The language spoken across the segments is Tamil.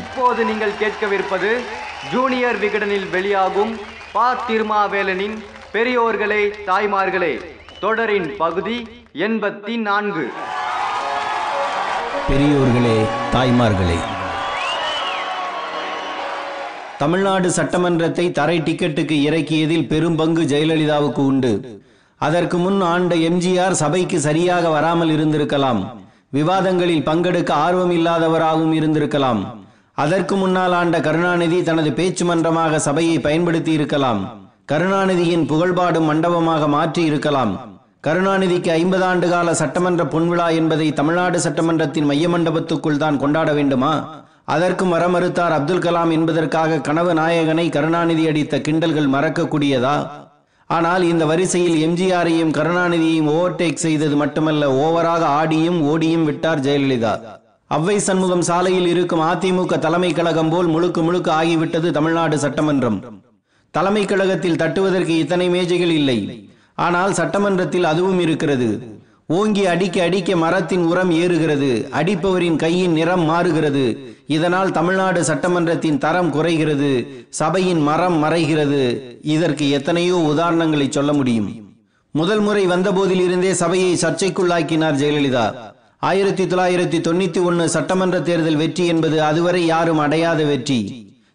இப்போது நீங்கள் கேட்கவிருப்பது ஜூனியர் விகடனில் வெளியாகும் பா. திருமாவேலனின் பெரியோர்களே தாய்மார்களே தொடரின் பகுதி எண்பத்தி நான்கு பெரியோர்களே தாய்மார்களே. தமிழ்நாடு சட்டமன்றத்தை தரை டிக்கெட்டுக்கு இறக்கியதில் பெரும் பங்கு ஜெயலலிதாவுக்கு உண்டு. அதற்கு முன் ஆண்ட எம்ஜிஆர் சபைக்கு சரியாக வராமல் இருந்திருக்கலாம். விவாதங்களில் பங்கெடுக்க ஆர்வம் இல்லாதவராகவும் இருந்திருக்கலாம். அதற்கு முன்னால் ஆண்ட கருணாநிதி தனது பேச்சு மன்றமாக சபையை பயன்படுத்தி இருக்கலாம் கருணாநிதியின் புகழ்பாடும் மண்டபமாக மாற்றி இருக்கலாம் கருணாநிதிக்கு ஐம்பது ஆண்டு கால சட்டமன்ற பொன்விழா என்பதை தமிழ்நாடு சட்டமன்றத்தின் மைய மண்டபத்துக்குள் தான் கொண்டாட வேண்டுமா? அதற்கும் வர மறுத்தார் அப்துல் கலாம் என்பதற்காக கனவு நாயகனை கருணாநிதி அடித்த கிண்டல்கள் மறக்கக்கூடியதா? ஆனால் இந்த வரிசையில் எம்ஜிஆரையும் கருணாநிதியையும் ஓவர்டேக் செய்தது மட்டுமல்ல ஓவராக ஆடியும் ஓடியும் விட்டார் ஜெயலலிதா. அவ்வை சண்முகம் சாலையில் இருக்கும் அதிமுக தலைமை கழகம் போல் முழுக்க முழுக்க ஆகிவிட்டது தமிழ்நாடு சட்டமன்றம். தலைமை கழகத்தில் தட்டுவதற்கு இத்தனை மேஜைகள் இல்லை. ஆனால் சட்டமன்றத்தில் அதுவும் இருக்கிறது. ஓங்கி அடிக்க அடிக்க மரத்தின் உரம் ஏறுகிறது. அடிப்பவரின் கையின் நிறம் மாறுகிறது. இதனால் தமிழ்நாடு சட்டமன்றத்தின் தரம் குறைகிறது. சபையின் மரம் மறைகிறது. இதற்கு எத்தனையோ உதாரணங்களை சொல்ல முடியும். முதல் முறை வந்தபோதிலிருந்தே சபையை சர்ச்சைக்குள்ளாக்கினார் ஜெயலலிதா. ஆயிரத்தி தொள்ளாயிரத்தி தொண்ணூத்தி ஒன்னு சட்டமன்ற தேர்தல் வெற்றி என்பது அதுவரை யாரும் அடையாத வெற்றி.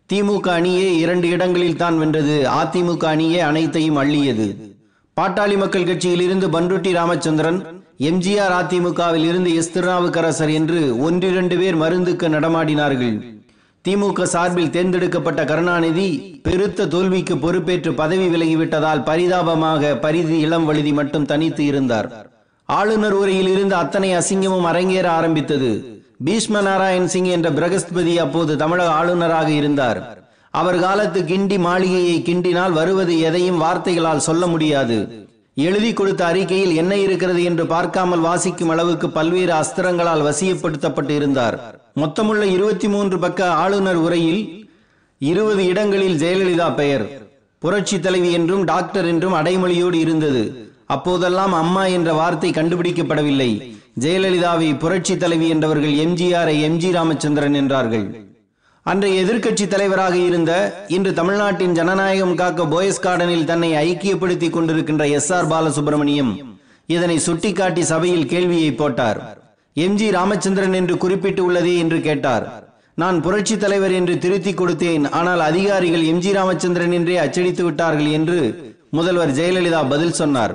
திமுக அணியே இரண்டு இடங்களில் தான் வென்றது. அதிமுக அணியே அனைத்தையும் அள்ளியது. பாட்டாளி மக்கள் கட்சியில் இருந்து பன்ருட்டி ராமச்சந்திரன் எம்ஜிஆர் அதிமுகவில் இருந்து எஸ் திருநாவுக்கரசர் என்று ஒன்றிரண்டு பேர் மருந்துக்கு நடமாடினார்கள். திமுக சார்பில் தேர்ந்தெடுக்கப்பட்ட கருணாநிதி பெருத்த தோல்விக்கு பொறுப்பேற்று பதவி விலகிவிட்டதால் பரிதாபமாக பரிதி இளம் வழுதி மட்டும் தனித்து இருந்தார். ஆளுநர் உரையில் இருந்து அத்தனை அசிங்கமும் அரங்கேற ஆரம்பித்தது. பீஷ்ம நாராயண் சிங் என்ற பிரகஸ்பதி அப்போது தமிழக ஆளுநராக இருந்தார். அவர் காலத்து கிண்டி மாளிகையை கிண்டினால் வருவது எதையும் வார்த்தைகளால் சொல்ல முடியாது. எழுதி கொடுத்த அறிக்கையில் என்ன இருக்கிறது என்று பார்க்காமல் வாசிக்கும் அளவுக்கு பல்வேறு அஸ்திரங்களால் வசியப்படுத்தப்பட்டு இருந்தார். மொத்தமுள்ள இருபத்தி மூன்று பக்க ஆளுநர் உரையில் இருபது இடங்களில் ஜெயலலிதா பெயர். புரட்சி தலைவி என்றும் டாக்டர் என்றும் அடைமொழியோடு இருந்தது. அப்போதெல்லாம் அம்மா என்ற வார்த்தை கண்டுபிடிக்கப்படவில்லை. ஜெயலலிதாவை புரட்சி தலைவி என்றவர்கள் எம்ஜிஆரை எம்ஜி ராமச்சந்திரன் என்றார்கள். அன்றைய எதிர்க்கட்சி தலைவராக இருந்த இன்று தமிழ்நாட்டின் ஜனநாயகம் காக்க போயஸ் கார்டனில் தன்னை ஐக்கியப்படுத்தி கொண்டிருக்கின்ற எஸ் ஆர் பாலசுப்ரமணியம் இதனை சுட்டிக்காட்டி சபையில் கேள்வியை போட்டார். எம்ஜி ராமச்சந்திரன் என்று குறிப்பிட்டு உள்ளதே என்று கேட்டார். நான் புரட்சி தலைவர் என்று திருத்தி கொடுத்தேன் ஆனால் அதிகாரிகள் எம்ஜி ராமச்சந்திரன் என்றே அச்சடித்து விட்டார்கள் என்று முதல்வர் ஜெயலலிதா பதில் சொன்னார்.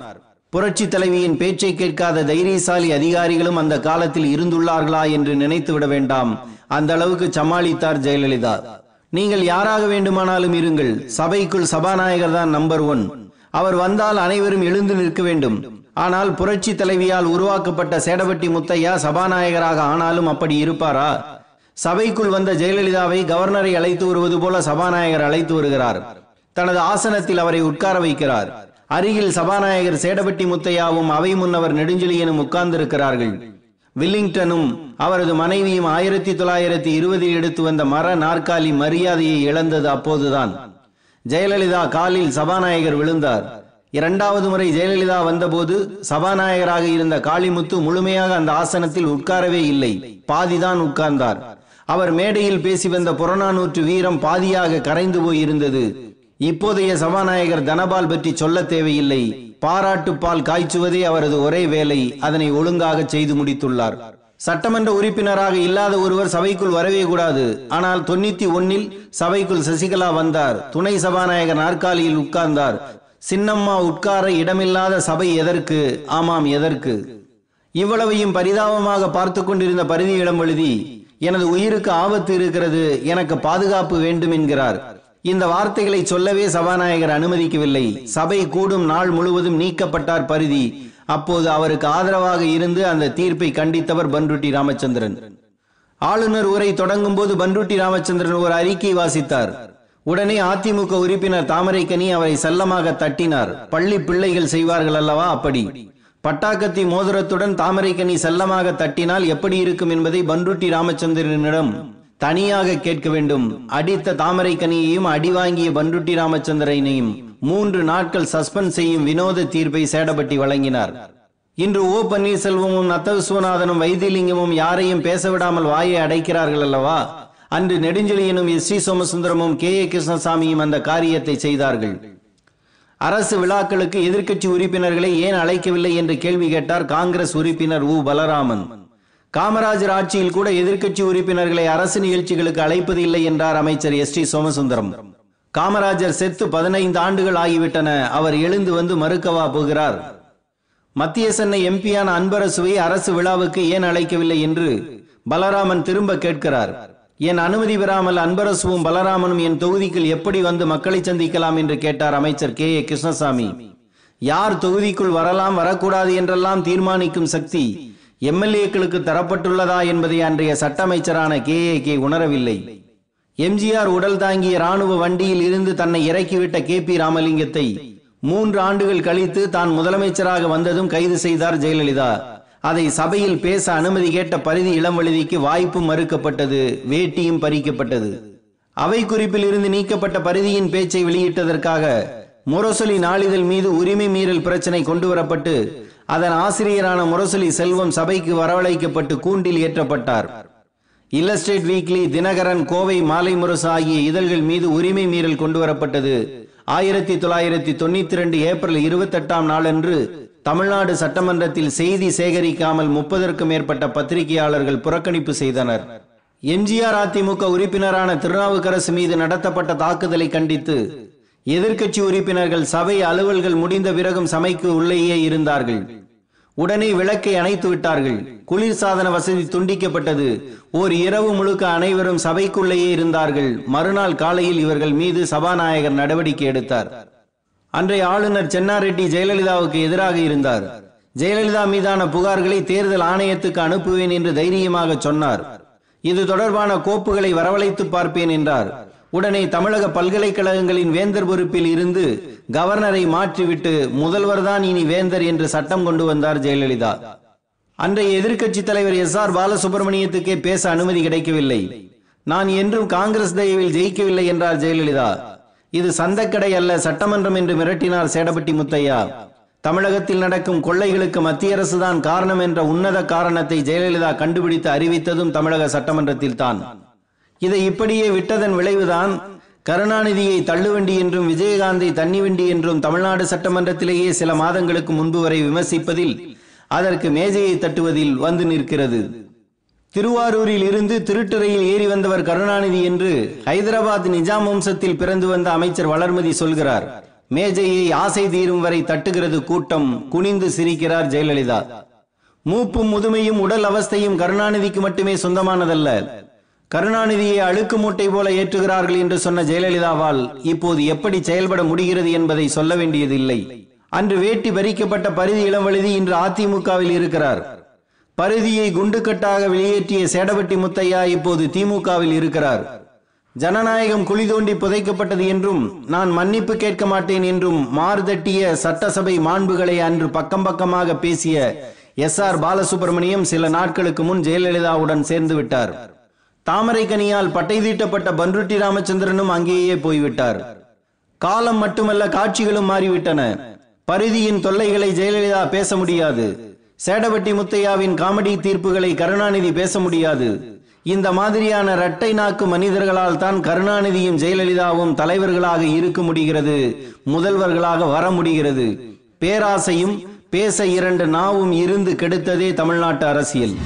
புரட்சி தலைவியின் பேச்சை கேட்காத தைரியசாலி அதிகாரிகளும் அந்த காலத்தில் இருந்துள்ளார்களா என்று நினைத்து விட வேண்டாம். அந்த அளவுக்கு சமாளித்தார் ஜெயலலிதா. நீங்கள் யாராக வேண்டுமானாலும் இருங்கள். சபைக்குள் சபாநாயகர் தான் நம்பர் ஒன் அவர் வந்தால் அனைவரும் எழுந்து நிற்க வேண்டும். ஆனால் புரட்சி தலைவியால் உருவாக்கப்பட்ட சேடபட்டி முத்தையா சபாநாயகராக ஆனாலும் அப்படி இருப்பாரா? சபைக்குள் வந்த ஜெயலலிதாவை கவர்னரை அழைத்து வருவது போல சபாநாயகர் அழைத்து வருகிறார். தனது ஆசனத்தில் அவரை உட்கார வைக்கிறார். அருகில் சபாநாயகர் சேடபட்டி முத்தையாவும் அவை முன்னவர் நெடுஞ்செழியனும் உட்கார்ந்திருக்கிறார்கள். வில்லிங்டனும் அவரது மனைவியும் ஆயிரத்தி தொள்ளாயிரத்தி இருபதில் எடுத்து வந்த மர நாற்காலி மரியாதையை இழந்தது அப்போதுதான். ஜெயலலிதா காலில் சபாநாயகர் விழுந்தார். இரண்டாவது முறை ஜெயலலிதா வந்தபோது சபாநாயகராக இருந்த காளிமுத்து முழுமையாக அந்த ஆசனத்தில் உட்காரவே இல்லை. பாதிதான் உட்கார்ந்தார். அவர் மேடையில் பேசி வந்த புறநானூற்று வீரம் பாதியாக கரைந்து போயிருந்தது. இப்போதைய சபாநாயகர் தனபால் பற்றி சொல்ல தேவையில்லை. பாராட்டு பால் காய்ச்சுவதே அவரது ஒரே வேலை. அதனை ஒழுங்காக செய்து முடித்துள்ளார். சட்டமன்ற உறுப்பினராக இல்லாத ஒருவர் சபைக்குள் வரவே கூடாது. ஆனால் தொண்ணூத்தி ஒன்னில் சபைக்குள் சசிகலா வந்தார். துணை சபாநாயகர் நாற்காலியில் உட்கார்ந்தார். சின்னம்மா உட்கார இடமில்லாத சபை எதற்கு? ஆமாம் எதற்கு? இவ்வளவையும் பரிதாபமாக பார்த்து கொண்டிருந்த பரிதி இடம் எழுதி எனது உயிருக்கு ஆபத்து இருக்கிறது. எனக்கு பாதுகாப்பு வேண்டும் என்கிறார். இந்த வார்த்தைகளை சொல்லவே சபாநாயகர் அனுமதிக்கவில்லை. சபை கூடும் நாள் முழுவதும் நீக்கப்பட்டார் பரிதி. அப்போது அவருக்கு ஆதரவாக இருந்து அந்த தீர்ப்பை கண்டித்தவர் பன்ருட்டி ராமச்சந்திரன். ஆளுநர் உரை தொடங்கும் போது பன்ருட்டி ராமச்சந்திரன் ஒரு அறிக்கை வாசித்தார். உடனே அதிமுக உறுப்பினர் தாமரைக்கனி அவரை செல்லமாக தட்டினார். பள்ளி பிள்ளைகள் செய்வார்கள் அல்லவா அப்படி. பட்டாக்கத்தி மோதிரத்துடன் தாமரைக்கனி செல்லமாக தட்டினால் எப்படி இருக்கும் என்பதை பன்ருட்டி ராமச்சந்திரனிடம் தனியாக கேட்க வேண்டும். அடித்த தாமரைக்கனியையும் அடி வாங்கிய பன்ருட்டி ராமச்சந்திரனையும் மூன்று நாட்கள் சஸ்பெண்ட் செய்யும் வினோத தீர்ப்பை சேடப்பட்டி வழங்கினார். இன்று ஓ பன்னீர்செல்வமும் நத்த விஸ்வநாதனும் வைத்தியலிங்கமும் யாரையும் பேச விடாமல் வாயை அடைக்கிறார்கள் அல்லவா? அன்று நெடுஞ்செழியனும் எஸ் டி சோமசுந்தரமும் கே ஏ கிருஷ்ணசாமியும் அந்த காரியத்தை செய்தார்கள். அரசு விழாக்களுக்கு எதிர்க்கட்சி உறுப்பினர்களை ஏன் அழைக்கவில்லை என்று கேள்வி கேட்டார் காங்கிரஸ் உறுப்பினர் உ. பலராமன். காமராஜர் ஆட்சியில் கூட எதிர்க்கட்சி உறுப்பினர்களை அரசு நிகழ்ச்சிகளுக்கு அழைப்பது இல்லை என்றார் அமைச்சர் எஸ் டி சோமசுந்தரம். காமராஜர் செத்து பதினைந்து ஆண்டுகள் ஆகிவிட்டன. அவர் எழுந்து வந்து மறுக்கவா போகிறார்? மத்திய சென்னை எம்பியான அன்பரசுவை அரசு விழாவுக்கு ஏன் அழைக்கவில்லை என்று பலராமன் திரும்ப கேட்கிறார். என் அனுமதி பெறாமல் அன்பரசுவும் பலராமனும் என் தொகுதிக்குள் எப்படி வந்து மக்களை சந்திக்கலாம் என்று கேட்டார் அமைச்சர் கே. ஏ. கிருஷ்ணசாமி. யார் தொகுதிக்குள் வரலாம் வரக்கூடாது என்றெல்லாம் தீர்மானிக்கும் சக்தி எம்எல்ஏக்களுக்கு தரப்பட்டுள்ளதா என்பதை அன்றைய சட்ட அமைச்சரான கே ஏ கே உணரவில்லை. எம்ஜிஆர் உடல் தாங்கிய ராணுவ வண்டியில் இருந்து தன்னை இறக்கிவிட்ட கே பி ராமலிங்கத்தை மூன்று ஆண்டுகள் கழித்து தான் முதலமைச்சராக வந்ததும் கைது செய்தார் ஜெயலலிதா. அதை சபையில் பேச அனுமதி கேட்ட பரிதி இளம்வழுதிக்கு வாய்ப்பு மறுக்கப்பட்டது வேட்டியும் பறிக்கப்பட்டது. அவை குறிப்பில் இருந்து நீக்கப்பட்ட பரிதியின் பேச்சை வெளியிட்டதற்காக முரசொலி நாளிதழ் மீது உரிமை மீறல் பிரச்சனை கொண்டு வரப்பட்டு அதன் ஆசிரியரான முரசொலி செல்வம் சபைக்கு வரவழைக்கப்பட்டு கூண்டில் ஏற்றப்பட்டார். இல்லஸ்டேட் வீக்லி தினகரன் கோவை மாலை முரசு ஆகிய இதழ்கள் மீது உரிமை மீறல் கொண்டு வரப்பட்டது ஆயிரத்தி தொள்ளாயிரத்தி தொண்ணூத்தி ரெண்டு ஏப்ரல் இருபத்தெட்டாம் நாளன்று தமிழ்நாடு சட்டமன்றத்தில் செய்தி சேகரிக்காமல் முப்பதற்கும் மேற்பட்ட பத்திரிகையாளர்கள் புறக்கணிப்பு செய்தனர். எம்ஜிஆர் அதிமுக உறுப்பினரான திருநாவுக்கரசு மீது நடத்தப்பட்ட தாக்குதலை கண்டித்து எதிர்க்கட்சி உறுப்பினர்கள் சபை அலுவல்கள் முடிந்த பிறகும் சமைக்கு உள்ளேயே இருந்தார்கள். உடனே விளக்கை அணைத்து விட்டார்கள். குளிர்சாதன வசதி துண்டிக்கப்பட்டது. ஓர் இரவு முழுக்க அனைவரும் சபைக்குள்ளேயே இருந்தார்கள். மறுநாள் காலையில் இவர்கள் மீது சபாநாயகர் நடவடிக்கை எடுத்தார். அன்றைய ஆளுநர் சென்னாரெட்டி ஜெயலலிதாவுக்கு எதிராக இருந்தார். ஜெயலலிதா மீதான புகார்களை தேர்தல் ஆணையத்துக்கு அனுப்புவேன் என்று தைரியமாக சொன்னார். இது தொடர்பான கோப்புகளை வரவழைத்து பார்ப்பேன் என்றார். உடனே தமிழக பல்கலைக்கழகங்களின் வேந்தர் பொறுப்பில் இருந்து கவர்னரை மாற்றிவிட்டு முதல்வர்தான் இனி வேந்தர் என்று சட்டம் கொண்டு வந்தார் ஜெயலலிதா. அன்றைய எதிர்க்கட்சி தலைவர் எஸ் ஆர் பாலசுப்ரமணியத்துக்கே பேச அனுமதி கிடைக்கவில்லை. நான் என்றும் காங்கிரஸ் தயவில் ஜெயிக்கவில்லை என்றார் ஜெயலலிதா. இது சந்தக்கடை அல்ல சட்டமன்றம் என்று மிரட்டினார் சேடபட்டி முத்தையா. தமிழகத்தில் நடக்கும் கொள்ளைகளுக்கு மத்திய அரசுதான் காரணம் என்ற உன்னத காரணத்தை ஜெயலலிதா கண்டுபிடித்து அறிவித்ததும் தமிழக சட்டமன்றத்தில் தான் இதை இப்படியே விட்டதன் விளைவுதான் கருணாநிதியை தள்ளுவண்டி என்றும் விஜயகாந்தை தண்ணிவண்டி என்றும் தமிழ்நாடு சட்டமன்றத்திலேயே சில மாதங்களுக்கு முன்பு வரை விமர்சிப்பதில் அதற்கு மேஜையை தட்டுவதில் வந்து நிற்கிறது. திருவாரூரில் இருந்து திருட்டுறையில் ஏறி வந்தவர் கருணாநிதி என்று ஹைதராபாத் நிஜாம் வம்சத்தில் பிறந்து வந்த அமைச்சர் வளர்மதி சொல்கிறார் மேஜையை ஆசை தீரும் வரை தட்டுகிறது கூட்டம் குனிந்து சிரிக்கிறார் ஜெயலலிதா. மூப்பும் முதுமையும் உடல் அவஸ்தையும் கருணாநிதிக்கு மட்டுமே சொந்தமானதல்ல. கருணாநிதியை அழுக்கு மூட்டை போல ஏற்றுகிறார்கள் என்று சொன்ன ஜெயலலிதாவால் இப்போது எப்படி செயல்பட முடிகிறது என்பதை சொல்ல வேண்டியதில்லை. அன்று வேட்டி பறிக்கப்பட்ட பரிதி இளம்வழுதி இன்று அதிமுகவில் இருக்கிறார். பரிதியை குண்டுக்கட்டாக வெளியேற்றிய சேடபட்டி முத்தையா இப்போது திமுகவில் இருக்கிறார். ஜனநாயகம் குழி தோண்டி புதைக்கப்பட்டது என்றும் நான் மன்னிப்பு கேட்க மாட்டேன் என்றும் மார்தட்டிய சட்டசபை மாண்புகளை அன்று பக்கம் பக்கமாக பேசிய எஸ் ஆர் பாலசுப்ரமணியம் சில நாட்களுக்கு முன் ஜெயலலிதாவுடன் சேர்ந்து விட்டார். தாமரைக்கனியால் பட்டை தீட்டப்பட்ட பன்ருட்டி ராமச்சந்திரனும் அங்கேயே போய்விட்டார். காலம் மட்டுமல்ல காட்சிகளும் மாறிவிட்டன. பரிதியின் தொல்லைகளை ஜெயலலிதா பேச முடியாது. சேடபட்டி முத்தையாவின் காமெடி தீர்ப்புகளை கருணாநிதி பேச முடியாது. இந்த மாதிரியான இரட்டை நாக்கு மனிதர்களால் தான் கருணாநிதியும் ஜெயலலிதாவும் தலைவர்களாக இருக்க முடிகிறது முதல்வர்களாக வர முடிகிறது. பேராசையும் பேச இரண்டு நாவும் இருந்து கெடுத்ததே தமிழ்நாட்டு அரசியல்.